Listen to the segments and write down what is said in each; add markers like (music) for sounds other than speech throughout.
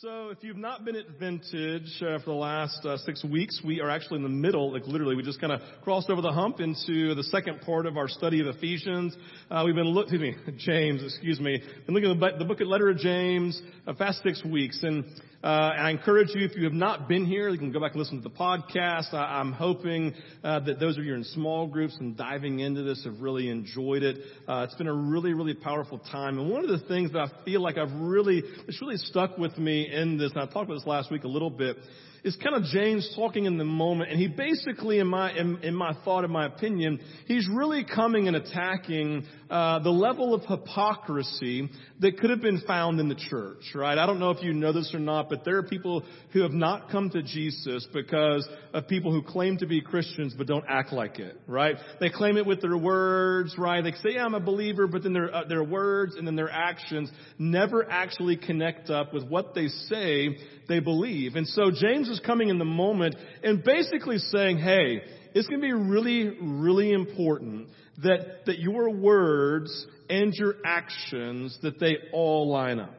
So, if you've not been at Vintage uh, for the last uh, six weeks, we are actually in the middle, like literally, we just kind of crossed over the hump into the second part of our study of Ephesians. Uh, we've been looking, excuse me, (laughs) James, excuse me, been looking at the book of letter of James uh, past six weeks, and uh, I encourage you, if you have not been here, you can go back and listen to the podcast. I, am hoping uh, that those of you in small groups and diving into this have really enjoyed it. Uh, it's been a really, really powerful time. And one of the things that I feel like I've really, it's really stuck with me in this, and I talked about this last week a little bit, is kind of James talking in the moment, and he basically, in my in, in my thought, in my opinion, he's really coming and attacking uh, the level of hypocrisy that could have been found in the church. Right? I don't know if you know this or not, but there are people who have not come to Jesus because of people who claim to be Christians but don't act like it. Right? They claim it with their words. Right? They say, yeah, "I'm a believer," but then their uh, their words and then their actions never actually connect up with what they say they believe. And so James is coming in the moment and basically saying, hey, it's going to be really, really important that, that your words and your actions, that they all line up.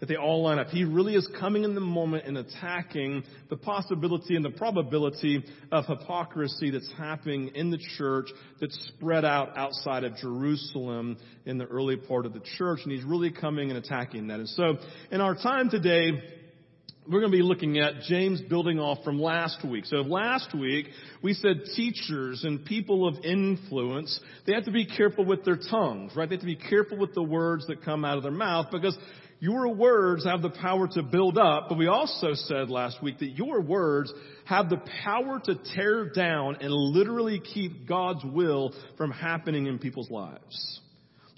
That they all line up. He really is coming in the moment and attacking the possibility and the probability of hypocrisy that's happening in the church that's spread out outside of Jerusalem in the early part of the church. And he's really coming and attacking that. And so in our time today, we're going to be looking at James building off from last week. So last week, we said teachers and people of influence, they have to be careful with their tongues, right? They have to be careful with the words that come out of their mouth because your words have the power to build up, but we also said last week that your words have the power to tear down and literally keep God's will from happening in people's lives.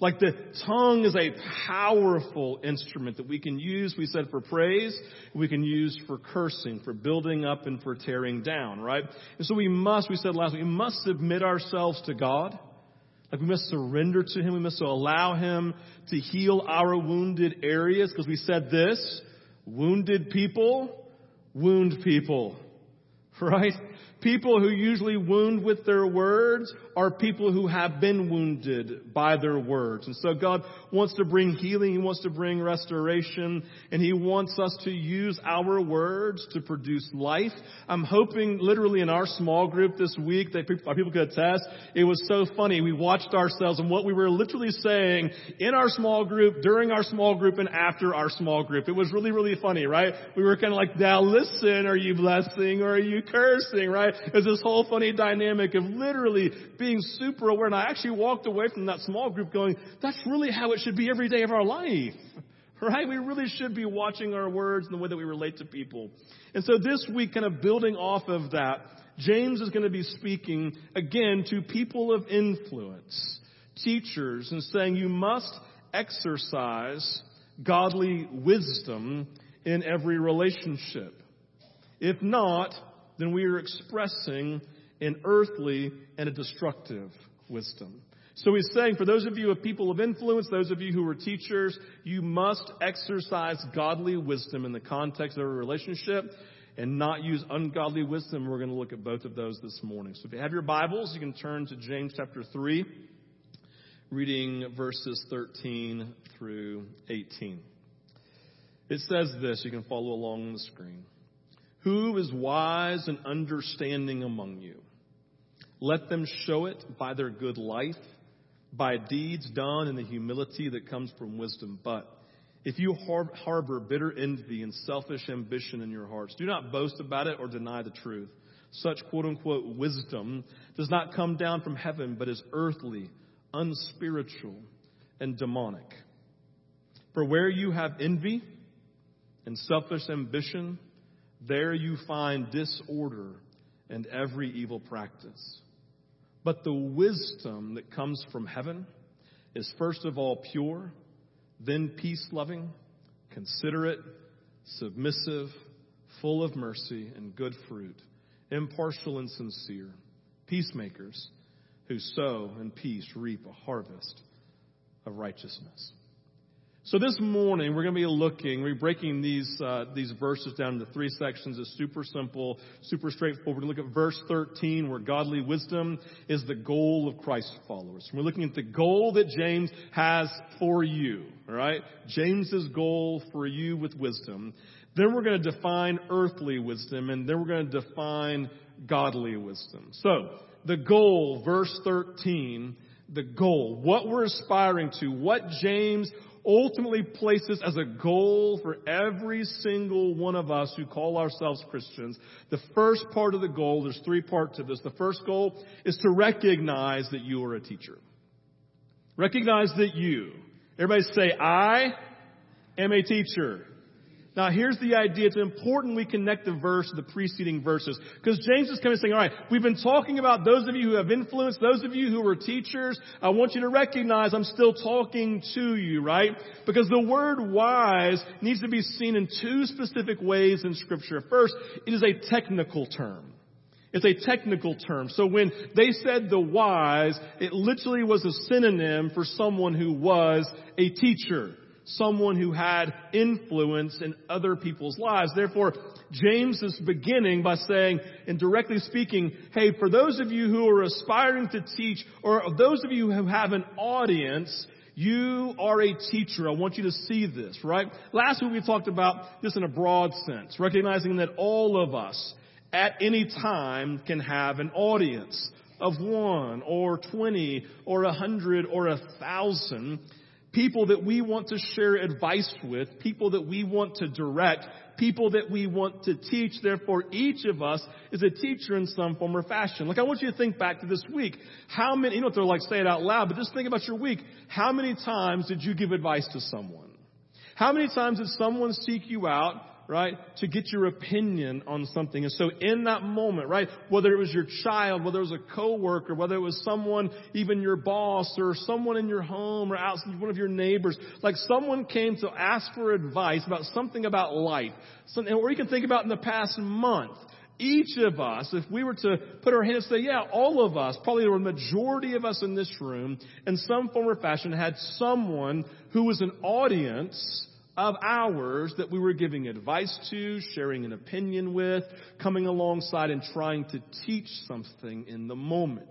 Like the tongue is a powerful instrument that we can use, we said, for praise, we can use for cursing, for building up and for tearing down, right? And so we must, we said last week, we must submit ourselves to God. Like we must surrender to Him. We must allow Him to heal our wounded areas because we said this, wounded people wound people, (laughs) right? People who usually wound with their words are people who have been wounded by their words. And so God wants to bring healing. He wants to bring restoration. And He wants us to use our words to produce life. I'm hoping literally in our small group this week that people, could attest. It was so funny. We watched ourselves and what we were literally saying in our small group, during our small group, and after our small group. It was really, really funny, right? We were kind of like, now listen, are you blessing or are you cursing, right? It's this whole funny dynamic of literally being super aware. And I actually walked away from that small group going, that's really how it should be every day of our life. (laughs) Right? We really should be watching our words and the way that we relate to people. And so this week, kind of building off of that, James is going to be speaking again to people of influence, teachers, and saying you must exercise godly wisdom in every relationship. If not, then we are expressing an earthly and a destructive wisdom. So he's saying, for those of you of people of influence, those of you who are teachers, you must exercise godly wisdom in the context of a relationship and not use ungodly wisdom. We're going to look at both of those this morning. So if you have your Bibles, you can turn to James chapter 3, reading verses 13 through 18. It says this, you can follow along on the screen. Who is wise and understanding among you? Let them show it by their good life, by deeds done in the humility that comes from wisdom. But if you harbor bitter envy and selfish ambition in your hearts, do not boast about it or deny the truth. Such quote unquote wisdom does not come down from heaven, but is earthly, unspiritual, and demonic. For where you have envy and selfish ambition, there you find disorder and every evil practice. But the wisdom that comes from heaven is first of all pure, then peace loving, considerate, submissive, full of mercy and good fruit, impartial and sincere, peacemakers who sow in peace reap a harvest of righteousness. So this morning we're going to be looking, we're breaking these uh, these verses down into three sections. It's super simple, super straightforward. We're going to look at verse 13, where godly wisdom is the goal of Christ followers. We're looking at the goal that James has for you. All right, James's goal for you with wisdom. Then we're going to define earthly wisdom, and then we're going to define godly wisdom. So the goal, verse 13, the goal, what we're aspiring to, what James ultimately places as a goal for every single one of us who call ourselves Christians. The first part of the goal, there's three parts to this. The first goal is to recognize that you are a teacher. Recognize that you. Everybody say, I am a teacher. Now here's the idea. It's important we connect the verse to the preceding verses. Because James is coming saying, alright, we've been talking about those of you who have influence, those of you who are teachers. I want you to recognize I'm still talking to you, right? Because the word wise needs to be seen in two specific ways in scripture. First, it is a technical term. It's a technical term. So when they said the wise, it literally was a synonym for someone who was a teacher someone who had influence in other people's lives. Therefore, James is beginning by saying and directly speaking, hey, for those of you who are aspiring to teach or those of you who have an audience, you are a teacher. I want you to see this, right? Last week we talked about this in a broad sense, recognizing that all of us at any time can have an audience of one or 20 or a hundred or a thousand people that we want to share advice with, people that we want to direct, people that we want to teach. Therefore, each of us is a teacher in some form or fashion. Like, I want you to think back to this week. How many, you don't have to like say it out loud, but just think about your week. How many times did you give advice to someone? How many times did someone seek you out right? To get your opinion on something. And so in that moment, right? Whether it was your child, whether it was a coworker, whether it was someone, even your boss or someone in your home or out, one of your neighbors, like someone came to ask for advice about something about life. Something, or you can think about in the past month each of us, if we were to put our hand and say, yeah, all of us, probably the majority of us in this room, in some form or fashion, had someone who was an audience of ours that we were giving advice to, sharing an opinion with, coming alongside and trying to teach something in the moment.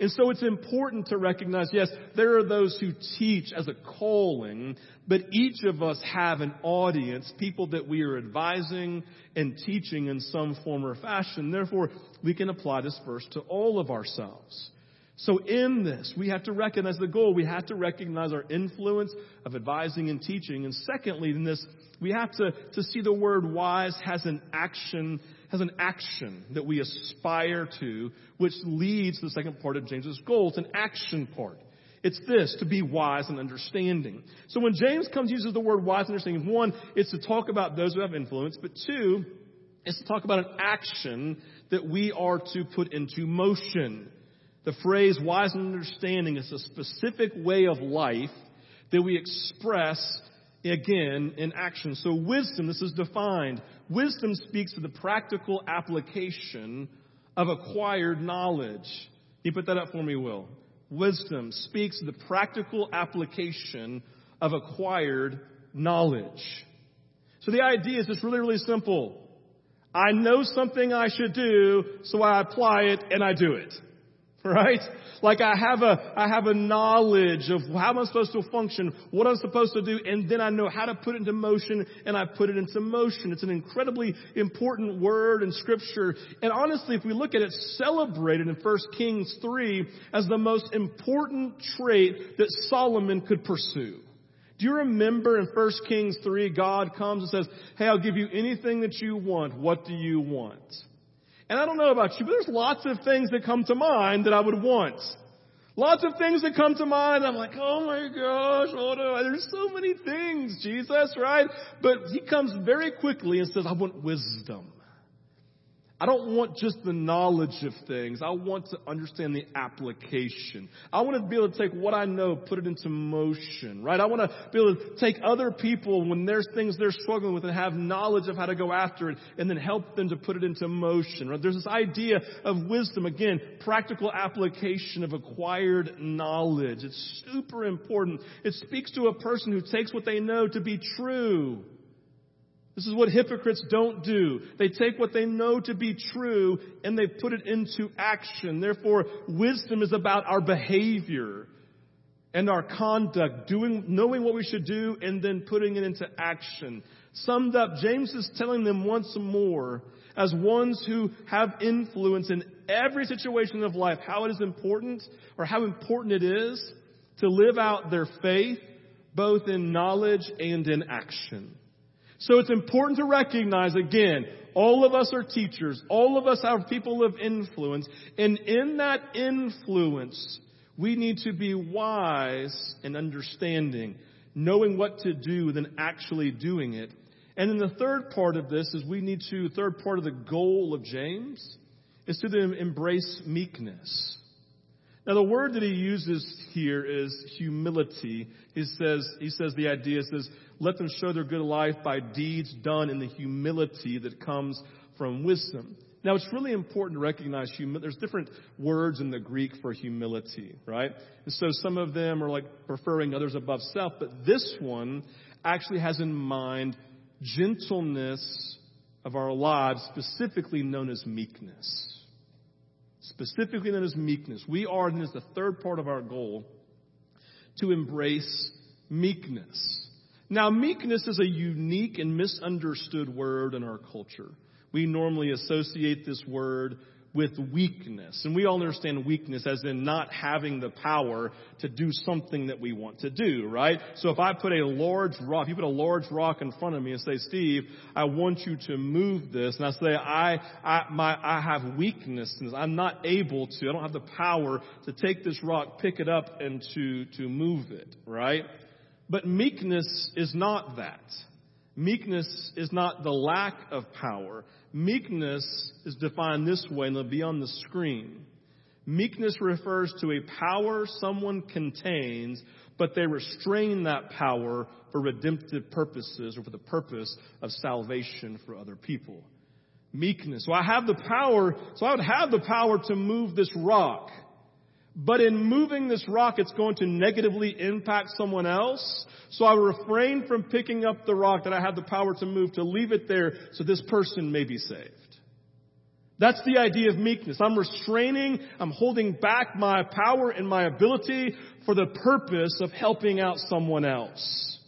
And so it's important to recognize, yes, there are those who teach as a calling, but each of us have an audience, people that we are advising and teaching in some form or fashion. Therefore, we can apply this verse to all of ourselves. So in this, we have to recognize the goal. We have to recognize our influence of advising and teaching. And secondly, in this, we have to, to see the word wise has an action, has an action that we aspire to, which leads to the second part of James's goal. It's an action part. It's this, to be wise and understanding. So when James comes uses the word wise and understanding, one, it's to talk about those who have influence, but two, it's to talk about an action that we are to put into motion. The phrase wise and understanding is a specific way of life that we express again in action. So wisdom, this is defined. Wisdom speaks to the practical application of acquired knowledge. Can you put that up for me, Will? Wisdom speaks to the practical application of acquired knowledge. So the idea is just really, really simple. I know something I should do, so I apply it and I do it. Right? Like I have a, I have a knowledge of how am I'm supposed to function, what I'm supposed to do, and then I know how to put it into motion, and I put it into motion. It's an incredibly important word in scripture. And honestly, if we look at it, celebrated in 1 Kings 3 as the most important trait that Solomon could pursue. Do you remember in 1 Kings 3, God comes and says, Hey, I'll give you anything that you want. What do you want? And I don't know about you, but there's lots of things that come to mind that I would want. Lots of things that come to mind. I'm like, oh my gosh, oh no, there's so many things, Jesus, right? But he comes very quickly and says, I want wisdom. I don't want just the knowledge of things. I want to understand the application. I want to be able to take what I know, put it into motion, right? I want to be able to take other people when there's things they're struggling with and have knowledge of how to go after it and then help them to put it into motion, right? There's this idea of wisdom, again, practical application of acquired knowledge. It's super important. It speaks to a person who takes what they know to be true this is what hypocrites don't do. They take what they know to be true and they put it into action. Therefore, wisdom is about our behavior and our conduct, doing, knowing what we should do and then putting it into action. Summed up, James is telling them once more, as ones who have influence in every situation of life, how it is important or how important it is to live out their faith, both in knowledge and in action. So it's important to recognize again, all of us are teachers. All of us are people of influence. And in that influence, we need to be wise and understanding, knowing what to do, then actually doing it. And then the third part of this is we need to, third part of the goal of James is to embrace meekness. Now the word that he uses here is humility. He says, he says the idea says, let them show their good life by deeds done in the humility that comes from wisdom. Now it's really important to recognize. There's different words in the Greek for humility, right? And so some of them are like preferring others above self, but this one actually has in mind gentleness of our lives, specifically known as meekness specifically known as meekness. We are, and this is the third part of our goal, to embrace meekness. Now, meekness is a unique and misunderstood word in our culture. We normally associate this word with weakness. And we all understand weakness as in not having the power to do something that we want to do, right? So if I put a large rock, you put a large rock in front of me and say, Steve, I want you to move this, and I say, I, I, my, I have weakness, I'm not able to, I don't have the power to take this rock, pick it up, and to, to move it, right? But meekness is not that. Meekness is not the lack of power. Meekness is defined this way, and it'll be on the screen. Meekness refers to a power someone contains, but they restrain that power for redemptive purposes or for the purpose of salvation for other people. Meekness. So I have the power, so I would have the power to move this rock. But in moving this rock, it's going to negatively impact someone else. So I refrain from picking up the rock that I have the power to move to leave it there so this person may be saved. That's the idea of meekness. I'm restraining, I'm holding back my power and my ability for the purpose of helping out someone else.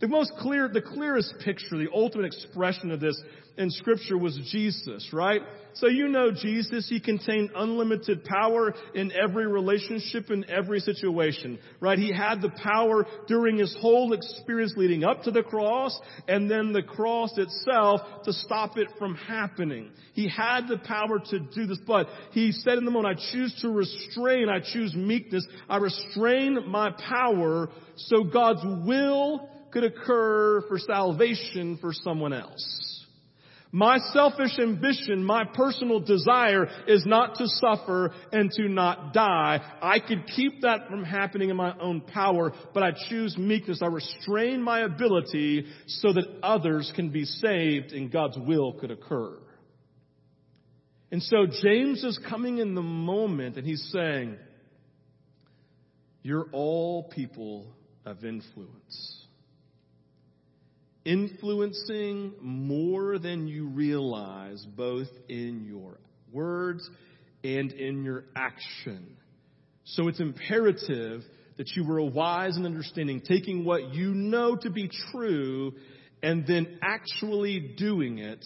The most clear, the clearest picture, the ultimate expression of this in scripture was Jesus, right? So you know Jesus, he contained unlimited power in every relationship, in every situation, right? He had the power during his whole experience leading up to the cross and then the cross itself to stop it from happening. He had the power to do this, but he said in the moment, I choose to restrain, I choose meekness, I restrain my power so God's will could occur for salvation for someone else. My selfish ambition, my personal desire is not to suffer and to not die. I could keep that from happening in my own power, but I choose meekness. I restrain my ability so that others can be saved and God's will could occur. And so James is coming in the moment and he's saying, you're all people of influence influencing more than you realize, both in your words and in your action. So it's imperative that you were wise and understanding, taking what you know to be true and then actually doing it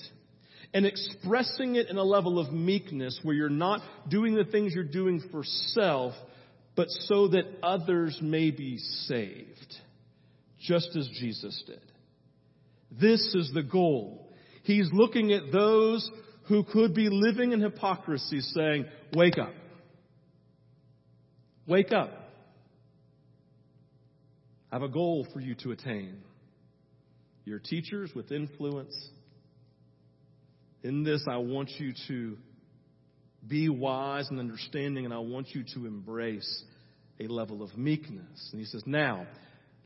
and expressing it in a level of meekness where you're not doing the things you're doing for self, but so that others may be saved, just as Jesus did. This is the goal. He's looking at those who could be living in hypocrisy saying, wake up. Wake up. I have a goal for you to attain. Your teachers with influence. In this, I want you to be wise and understanding, and I want you to embrace a level of meekness. And he says, now,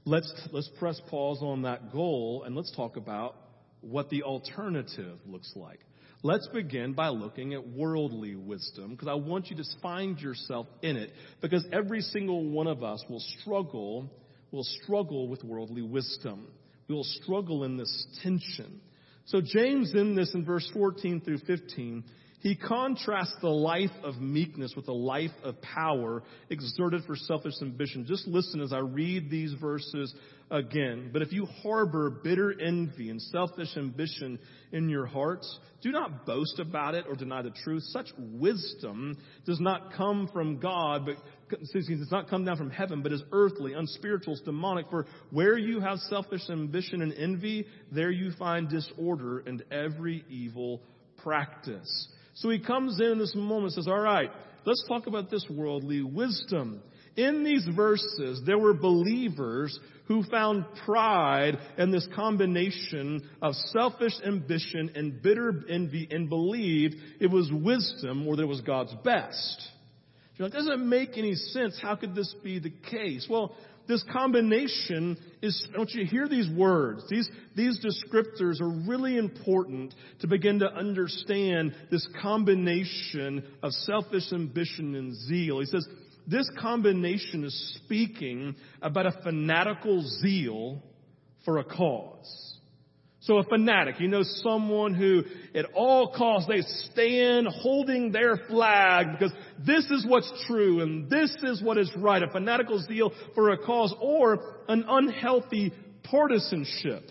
let's, let's press pause on that goal and let's talk about what the alternative looks like. Let's begin by looking at worldly wisdom because I want you to find yourself in it because every single one of us will struggle, will struggle with worldly wisdom. We will struggle in this tension. So James in this in verse 14 through 15, he contrasts the life of meekness with a life of power exerted for selfish ambition. Just listen as I read these verses again. But if you harbor bitter envy and selfish ambition in your hearts, do not boast about it or deny the truth. Such wisdom does not come from God, but does not come down from heaven, but is earthly, unspiritual, demonic. For where you have selfish ambition and envy, there you find disorder and every evil practice. So he comes in this moment and says, all right, let's talk about this worldly wisdom. In these verses, there were believers who found pride in this combination of selfish ambition and bitter envy and believed it was wisdom or that it was God's best. You're like, doesn't make any sense. How could this be the case? Well, this combination is, I want you to hear these words. These, these descriptors are really important to begin to understand this combination of selfish ambition and zeal. He says, this combination is speaking about a fanatical zeal for a cause. So a fanatic, you know someone who at all costs they stand holding their flag because this is what's true and this is what is right. A fanatical zeal for a cause or an unhealthy partisanship.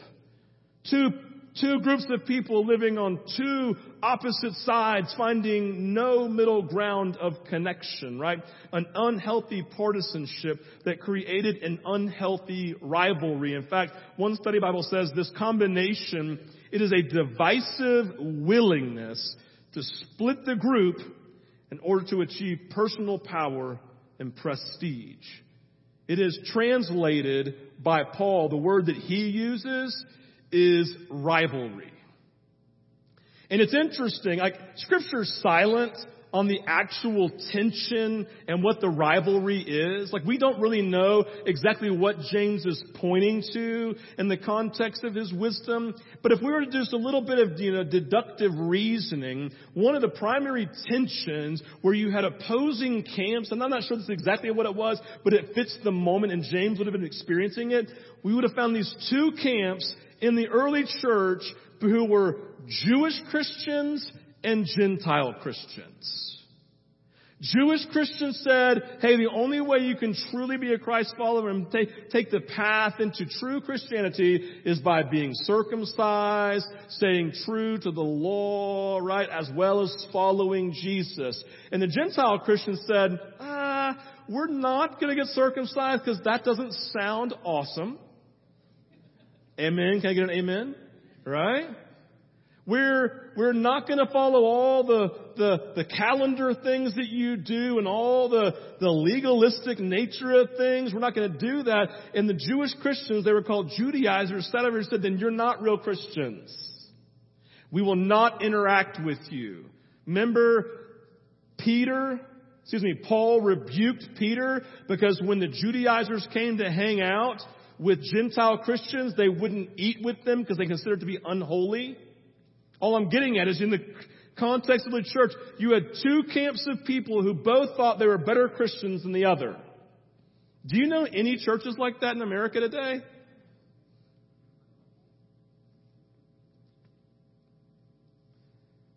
Two two groups of people living on two opposite sides, finding no middle ground of connection, right? An unhealthy partisanship that created an unhealthy rivalry. In fact, one study Bible says this combination, it is a divisive willingness to split the group in order to achieve personal power and prestige. It is translated by Paul, the word that he uses is rivalry. And it's interesting, like scripture's silent on the actual tension and what the rivalry is. Like we don't really know exactly what James is pointing to in the context of his wisdom. But if we were to do just a little bit of, you know, deductive reasoning, one of the primary tensions where you had opposing camps, and I'm not sure this is exactly what it was, but it fits the moment and James would have been experiencing it, we would have found these two camps in the early church who were Jewish Christians and Gentile Christians. Jewish Christians said, hey, the only way you can truly be a Christ follower and take, take the path into true Christianity is by being circumcised, staying true to the law, right, as well as following Jesus. And the Gentile Christians said, ah, we're not going to get circumcised because that doesn't sound awesome. Amen. Can I get an amen? Right? We're, we're not going to follow all the, the, the calendar things that you do and all the, the legalistic nature of things. We're not going to do that. And the Jewish Christians, they were called Judaizers, sat over and said, then you're not real Christians. We will not interact with you. Remember Peter? Excuse me, Paul rebuked Peter because when the Judaizers came to hang out, with Gentile Christians, they wouldn't eat with them because they considered to be unholy. All I'm getting at is in the context of the church, you had two camps of people who both thought they were better Christians than the other. Do you know any churches like that in America today?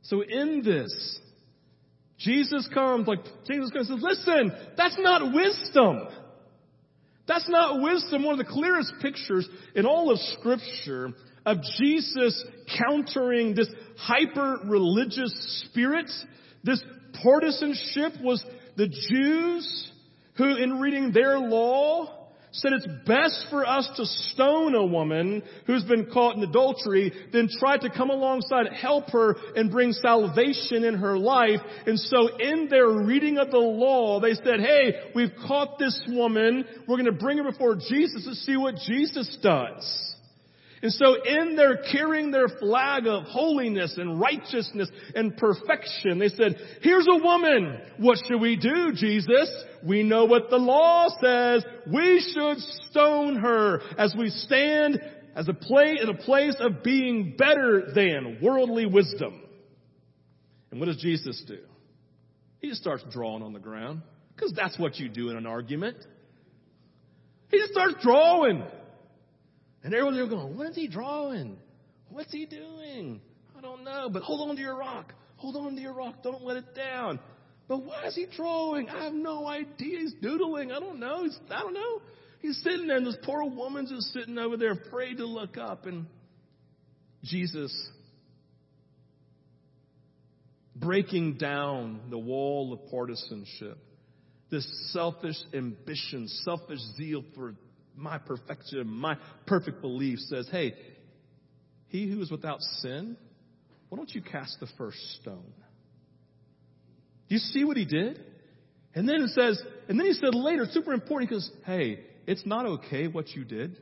So in this, Jesus comes, like Jesus comes and says, listen, that's not wisdom. That's not wisdom. One of the clearest pictures in all of scripture of Jesus countering this hyper religious spirit, this partisanship was the Jews who in reading their law said it's best for us to stone a woman who's been caught in adultery than try to come alongside, help her, and bring salvation in her life. And so in their reading of the law, they said, hey, we've caught this woman. We're going to bring her before Jesus to see what Jesus does. And so in their carrying their flag of holiness and righteousness and perfection, they said, here's a woman. What should we do, Jesus? We know what the law says. We should stone her as we stand as a play in a place of being better than worldly wisdom. And what does Jesus do? He just starts drawing on the ground because that's what you do in an argument. He just starts drawing. And everyone's there going, what is he drawing? What's he doing? I don't know, but hold on to your rock. Hold on to your rock. Don't let it down. But why is he drawing? I have no idea. He's doodling. I don't know. He's, I don't know. He's sitting there, and this poor woman's just sitting over there, afraid to look up. And Jesus, breaking down the wall of partisanship, this selfish ambition, selfish zeal for my perfection, my perfect belief says, hey, he who is without sin, why don't you cast the first stone? Do you see what he did? And then it says, and then he said later, super important, because, hey, it's not okay what you did.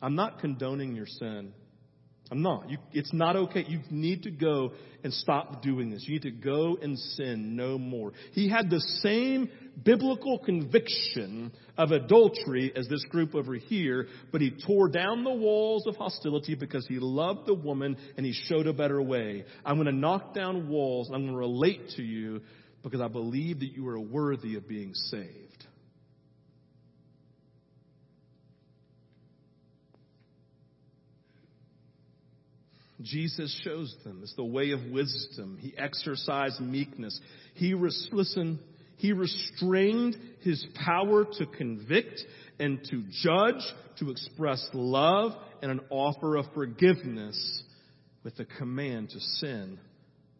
I'm not condoning your sin. I'm not. You, it's not okay. You need to go and stop doing this. You need to go and sin no more. He had the same biblical conviction of adultery as this group over here, but he tore down the walls of hostility because he loved the woman and he showed a better way. I'm going to knock down walls I'm going to relate to you because I believe that you are worthy of being saved. Jesus shows them. It's the way of wisdom. He exercised meekness. He, res- listen, he restrained his power to convict and to judge, to express love and an offer of forgiveness with the command to sin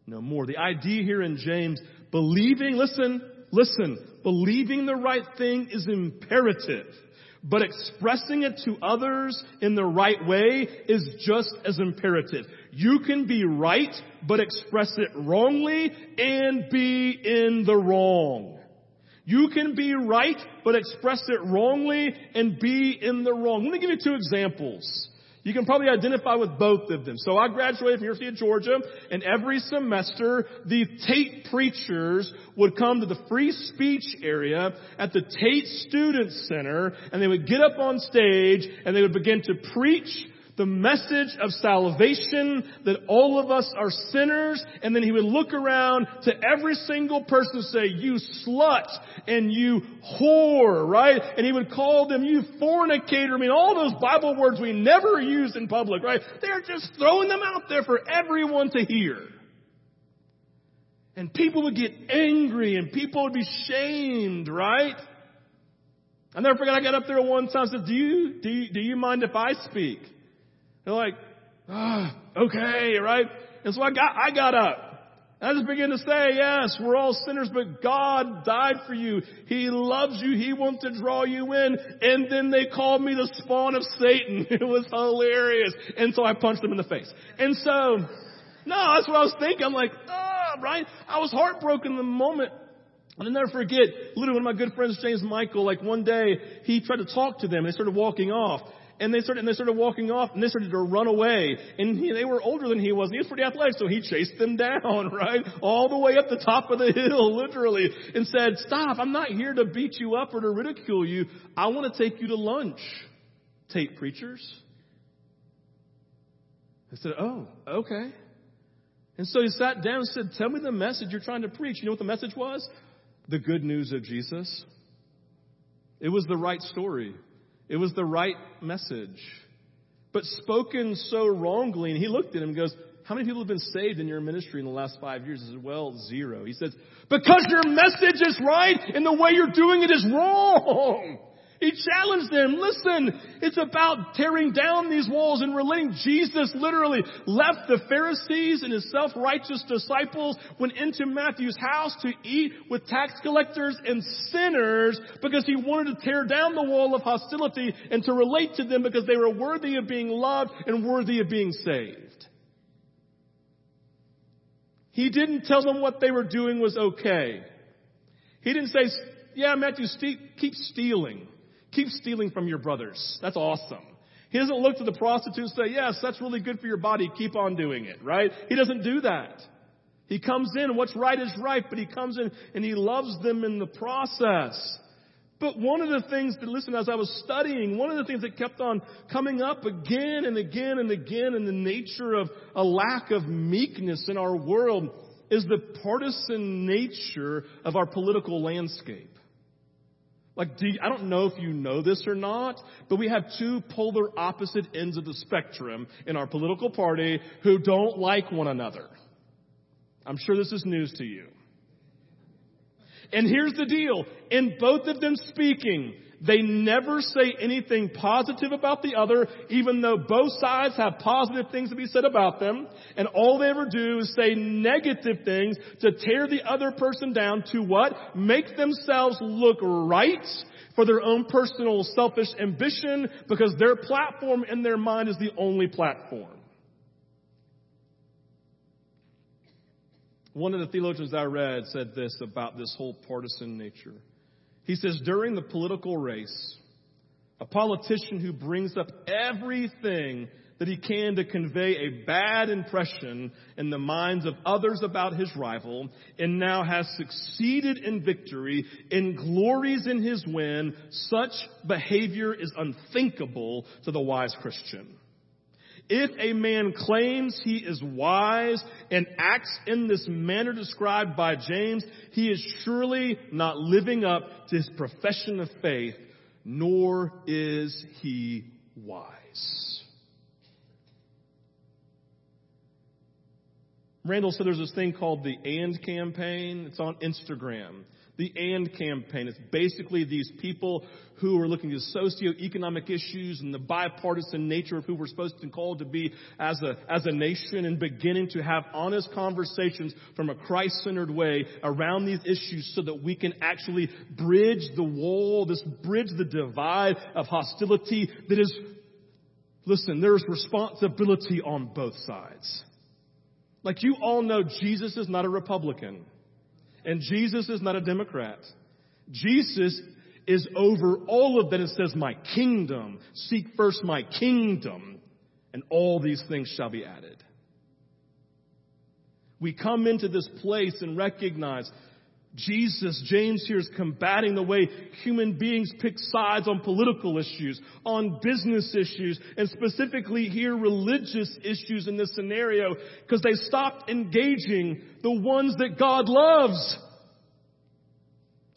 no more. The idea here in James, believing, listen, listen, believing the right thing is imperative but expressing it to others in the right way is just as imperative. You can be right, but express it wrongly and be in the wrong. You can be right, but express it wrongly and be in the wrong. Let me give you two examples. You can probably identify with both of them. So I graduated from University of Georgia, and every semester the Tate preachers would come to the free speech area at the Tate Student Center, and they would get up on stage and they would begin to preach the message of salvation that all of us are sinners and then he would look around to every single person and say, you slut and you whore, right? And he would call them, you fornicator. I mean, all those Bible words we never use in public, right? They're just throwing them out there for everyone to hear. And people would get angry and people would be shamed, right? I never forget I got up there one time and said, do you, do you, do you mind if I speak? They're like, ah, okay, right? And so I got, I got up. I just began to say, yes, we're all sinners, but God died for you. He loves you. He wants to draw you in. And then they called me the spawn of Satan. (laughs) It was hilarious. And so I punched them in the face. And so, no, that's what I was thinking. I'm like, ah, right? I was heartbroken in the moment. I'll never forget, literally one of my good friends, James Michael, like one day, he tried to talk to them and they started walking off and they started, and they started walking off and they started to run away. And he, they were older than he was. And he was pretty athletic, so he chased them (laughs) down, right? All the way up the top of the (laughs) hill, literally, and said, stop, I'm not here to beat you up or to ridicule you. I want to take you to lunch. Tate preachers. I said, oh, okay. And so he sat down and said, tell me the message you're trying to preach. You know what the message was? The good news of Jesus. It was the right story. It was the right message, but spoken so wrongly. And he looked at him and goes, how many people have been saved in your ministry in the last five years? I said, well, zero. He says, because your message is right and the way you're doing it is wrong. He challenged them. Listen, it's about tearing down these walls and relating. Jesus literally left the Pharisees and his self-righteous disciples, went into Matthew's house to eat with tax collectors and sinners because he wanted to tear down the wall of hostility and to relate to them because they were worthy of being loved and worthy of being saved. He didn't tell them what they were doing was okay. He didn't say, yeah, Matthew, keep stealing. Keep stealing from your brothers. That's awesome. He doesn't look to the prostitute and say, yes, that's really good for your body. Keep on doing it, right? He doesn't do that. He comes in, what's right is right, but he comes in and he loves them in the process. But one of the things that, listen, as I was studying, one of the things that kept on coming up again and again and again in the nature of a lack of meekness in our world is the partisan nature of our political landscape. Like, you, I don't know if you know this or not, but we have two polar opposite ends of the spectrum in our political party who don't like one another. I'm sure this is news to you. And here's the deal. In both of them speaking, they never say anything positive about the other, even though both sides have positive things to be said about them. And all they ever do is say negative things to tear the other person down to what? Make themselves look right for their own personal selfish ambition because their platform in their mind is the only platform. One of the theologians I read said this about this whole partisan nature. He says, during the political race, a politician who brings up everything that he can to convey a bad impression in the minds of others about his rival and now has succeeded in victory and glories in his win, such behavior is unthinkable to the wise Christian. If a man claims he is wise and acts in this manner described by James, he is surely not living up to his profession of faith, nor is he wise. Randall said there's this thing called the AND campaign. It's on Instagram. The AND campaign It's basically these people who are looking at socioeconomic issues and the bipartisan nature of who we're supposed to be called to be as a, as a nation and beginning to have honest conversations from a Christ-centered way around these issues so that we can actually bridge the wall, this bridge the divide of hostility that is, listen, there's responsibility on both sides. Like you all know, Jesus is not a Republican. And Jesus is not a Democrat. Jesus is over all of that and says, my kingdom, seek first my kingdom, and all these things shall be added. We come into this place and recognize Jesus, James here is combating the way human beings pick sides on political issues, on business issues, and specifically here religious issues in this scenario because they stopped engaging the ones that God loves.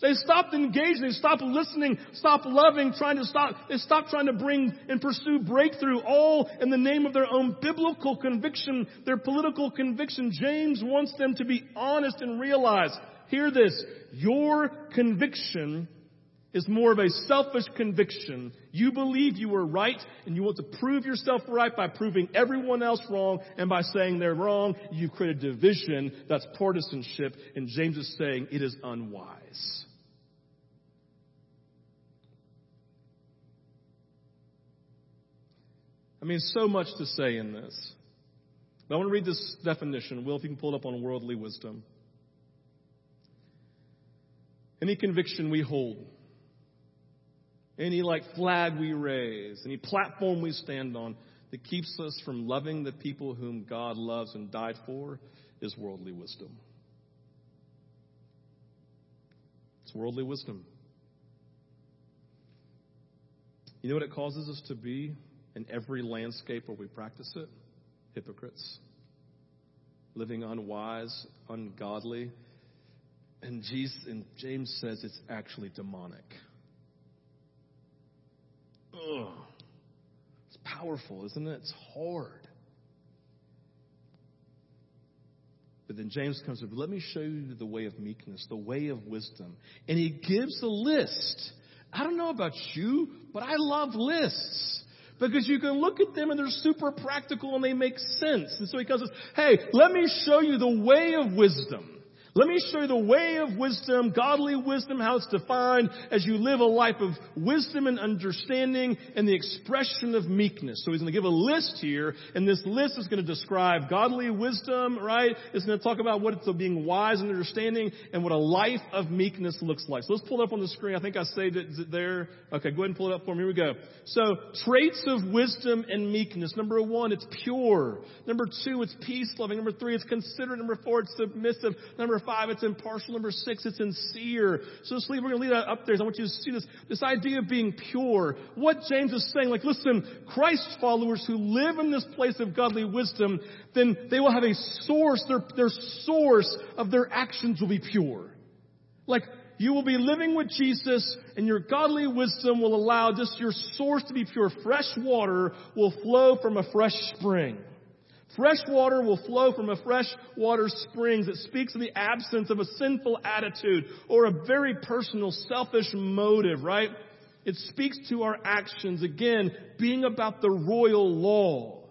They stopped engaging, they stopped listening, stopped loving, trying to stop, they stopped trying to bring and pursue breakthrough all in the name of their own biblical conviction, their political conviction. James wants them to be honest and realize Hear this. Your conviction is more of a selfish conviction. You believe you were right and you want to prove yourself right by proving everyone else wrong and by saying they're wrong. You create a division that's partisanship and James is saying it is unwise. I mean, so much to say in this. But I want to read this definition. Will, if you can pull it up on worldly wisdom. Any conviction we hold, any like flag we raise, any platform we stand on that keeps us from loving the people whom God loves and died for is worldly wisdom. It's worldly wisdom. You know what it causes us to be in every landscape where we practice it? Hypocrites. Living unwise, ungodly, and, Jesus, and James says it's actually demonic. Ugh. It's powerful, isn't it? It's hard. But then James comes up, let me show you the way of meekness, the way of wisdom. And he gives a list. I don't know about you, but I love lists. Because you can look at them and they're super practical and they make sense. And so he comes, and says, hey, let me show you the way of wisdom. Let me show you the way of wisdom, godly wisdom, how it's defined as you live a life of wisdom and understanding and the expression of meekness. So he's going to give a list here, and this list is going to describe godly wisdom, right? It's going to talk about what it's being wise and understanding and what a life of meekness looks like. So let's pull it up on the screen. I think I saved it. Is it there? Okay, go ahead and pull it up for me. Here we go. So traits of wisdom and meekness. Number one, it's pure. Number two, it's peace loving. Number three, it's considerate. Number four, it's submissive. Number five, it's impartial. Number six, it's sincere. So this we're going to leave that up there. I want you to see this, this idea of being pure. What James is saying, like, listen, Christ followers who live in this place of godly wisdom, then they will have a source, their, their source of their actions will be pure. Like, you will be living with Jesus and your godly wisdom will allow just your source to be pure. Fresh water will flow from a fresh spring. Fresh water will flow from a fresh water springs. It speaks of the absence of a sinful attitude or a very personal selfish motive, right? It speaks to our actions. Again, being about the royal law.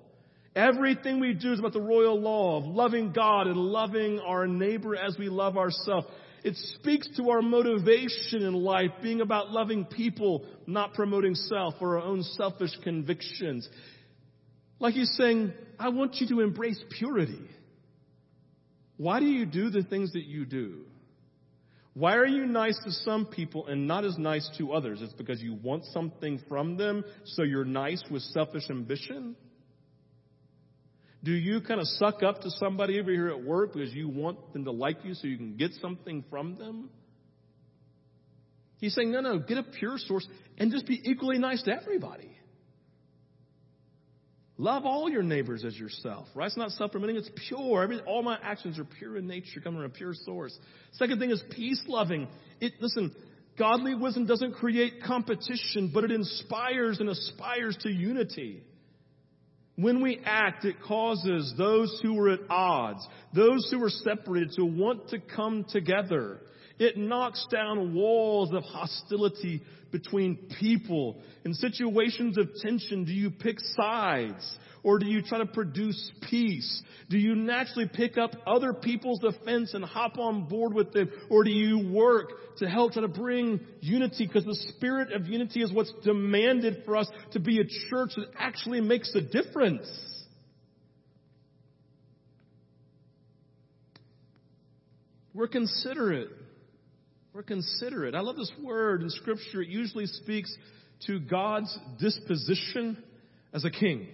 Everything we do is about the royal law of loving God and loving our neighbor as we love ourselves. It speaks to our motivation in life, being about loving people, not promoting self or our own selfish convictions. Like he's saying, I want you to embrace purity. Why do you do the things that you do? Why are you nice to some people and not as nice to others? It's because you want something from them, so you're nice with selfish ambition? Do you kind of suck up to somebody over here at work because you want them to like you so you can get something from them? He's saying, no, no, get a pure source and just be equally nice to everybody. Love all your neighbors as yourself, right? It's not self-permitting, it's pure. Every, all my actions are pure in nature, coming from a pure source. Second thing is peace loving. It, listen, godly wisdom doesn't create competition, but it inspires and aspires to unity. When we act, it causes those who are at odds, those who are separated to want to come together. It knocks down walls of hostility between people. In situations of tension, do you pick sides? Or do you try to produce peace? Do you naturally pick up other people's offense and hop on board with them? Or do you work to help try to bring unity? Because the spirit of unity is what's demanded for us to be a church that actually makes a difference. We're considerate. We're considerate. I love this word in Scripture. It usually speaks to God's disposition as a king.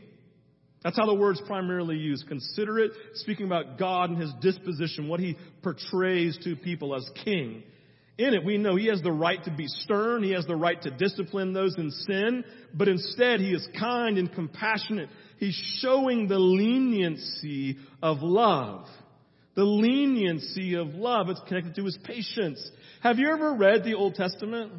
That's how the word's primarily used. Considerate, speaking about God and his disposition, what he portrays to people as king. In it, we know he has the right to be stern. He has the right to discipline those in sin. But instead, he is kind and compassionate. He's showing the leniency of love. The leniency of love. It's connected to his patience. Have you ever read the Old Testament?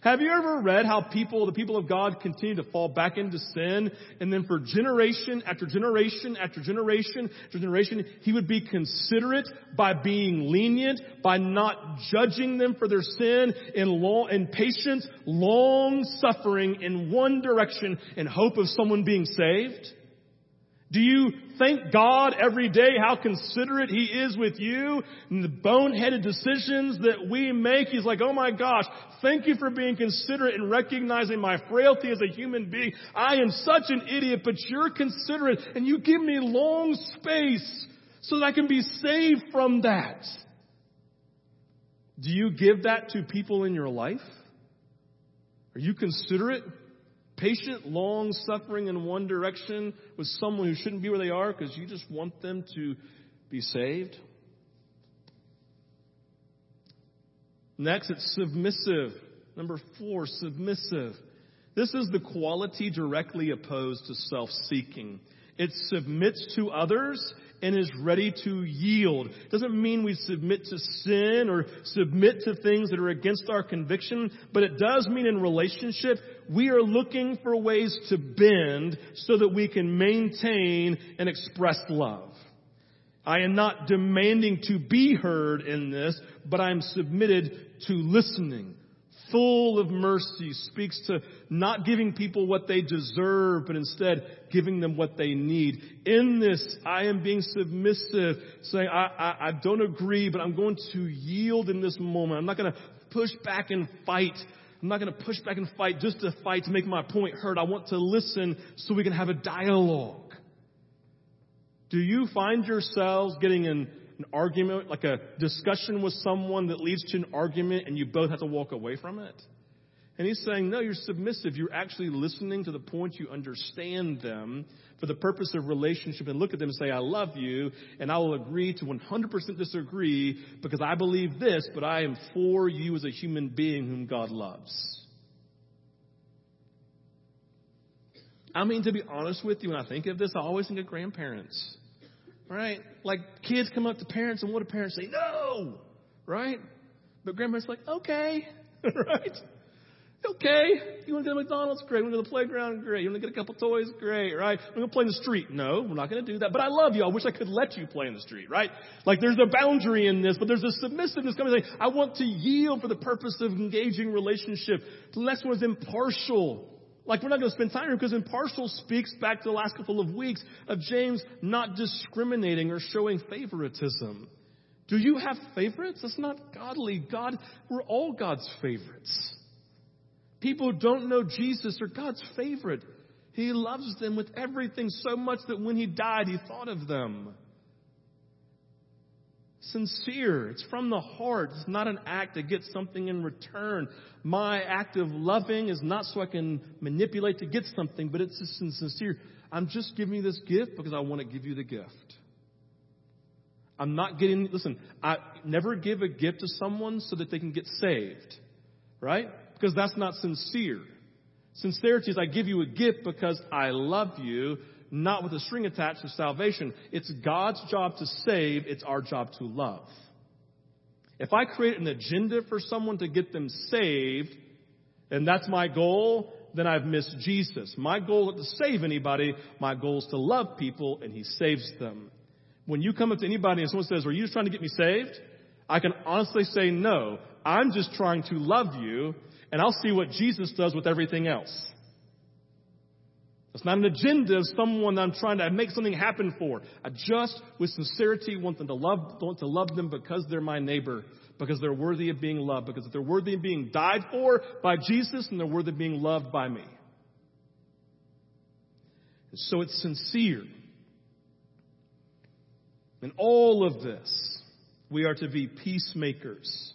Have you ever read how people, the people of God continue to fall back into sin and then for generation after generation after generation after generation, he would be considerate by being lenient, by not judging them for their sin in long, in patience, long suffering in one direction in hope of someone being saved? Do you thank God every day how considerate He is with you and the boneheaded decisions that we make? He's like, oh my gosh, thank you for being considerate and recognizing my frailty as a human being. I am such an idiot, but you're considerate and you give me long space so that I can be saved from that. Do you give that to people in your life? Are you considerate? Patient, long suffering in one direction with someone who shouldn't be where they are because you just want them to be saved. Next, it's submissive. Number four, submissive. This is the quality directly opposed to self-seeking. It submits to others and is ready to yield. Doesn't mean we submit to sin or submit to things that are against our conviction, but it does mean in relationship, we are looking for ways to bend so that we can maintain and express love. I am not demanding to be heard in this, but I'm submitted to listening, full of mercy, speaks to not giving people what they deserve, but instead giving them what they need. In this, I am being submissive, saying, I, I, I don't agree, but I'm going to yield in this moment. I'm not going to push back and fight. I'm not going to push back and fight just to fight to make my point heard. I want to listen so we can have a dialogue. Do you find yourselves getting in an argument, like a discussion with someone that leads to an argument and you both have to walk away from it? And he's saying, no, you're submissive. You're actually listening to the point you understand them for the purpose of relationship and look at them and say, I love you, and I will agree to 100% disagree because I believe this, but I am for you as a human being whom God loves. I mean, to be honest with you, when I think of this, I always think of grandparents. Right? Like kids come up to parents and what do parents say? No! Right? But grandparents like, okay. (laughs) right? Okay. You want to go to McDonald's? Great. You want to go to the playground? Great. You want to get a couple toys? Great. Right? I'm going to play in the street. No, we're not going to do that. But I love you. I wish I could let you play in the street. Right? Like there's a boundary in this, but there's a submissiveness coming. I want to yield for the purpose of engaging relationship. The next one is impartial. Like we're not going to spend time here because impartial speaks back to the last couple of weeks of James not discriminating or showing favoritism. Do you have favorites? That's not godly. God, we're all God's favorites. People who don't know Jesus are God's favorite. He loves them with everything so much that when he died, he thought of them sincere. It's from the heart. It's not an act to get something in return. My act of loving is not so I can manipulate to get something, but it's just sincere. I'm just giving you this gift because I want to give you the gift. I'm not getting, listen, I never give a gift to someone so that they can get saved. Right? Because that's not sincere. Sincerity is I give you a gift because I love you not with a string attached to salvation. It's God's job to save, it's our job to love. If I create an agenda for someone to get them saved, and that's my goal, then I've missed Jesus. My goal is to save anybody. My goal is to love people, and He saves them. When you come up to anybody and someone says, Are you just trying to get me saved? I can honestly say, No. I'm just trying to love you, and I'll see what Jesus does with everything else. It's not an agenda of someone I'm trying to make something happen for. I just, with sincerity, want them to love, want to love them because they're my neighbor, because they're worthy of being loved, because they're worthy of being died for by Jesus, and they're worthy of being loved by me. And so it's sincere. In all of this, we are to be peacemakers.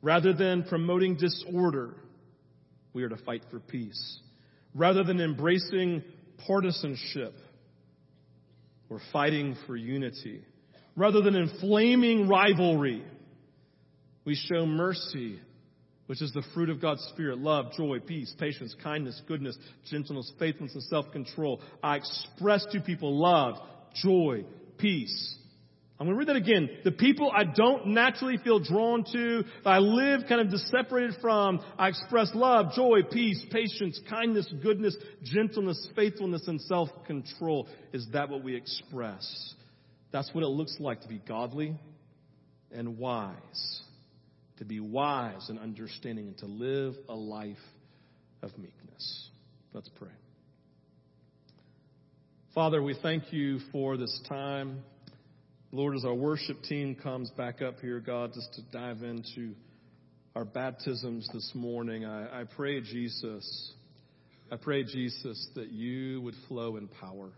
Rather than promoting disorder, we are to fight for peace rather than embracing partisanship or fighting for unity. Rather than inflaming rivalry, we show mercy, which is the fruit of God's Spirit love, joy, peace, patience, kindness, goodness, gentleness, faithfulness, and self control. I express to people love, joy, peace, I'm going to read that again. The people I don't naturally feel drawn to, I live kind of separated from, I express love, joy, peace, patience, kindness, goodness, gentleness, faithfulness, and self-control. Is that what we express? That's what it looks like to be godly and wise. To be wise and understanding and to live a life of meekness. Let's pray. Father, we thank you for this time. Lord, as our worship team comes back up here, God, just to dive into our baptisms this morning, I, I pray, Jesus, I pray, Jesus, that you would flow in power.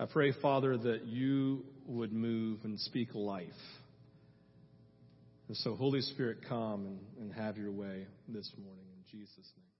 I pray, Father, that you would move and speak life. And so, Holy Spirit, come and, and have your way this morning in Jesus' name.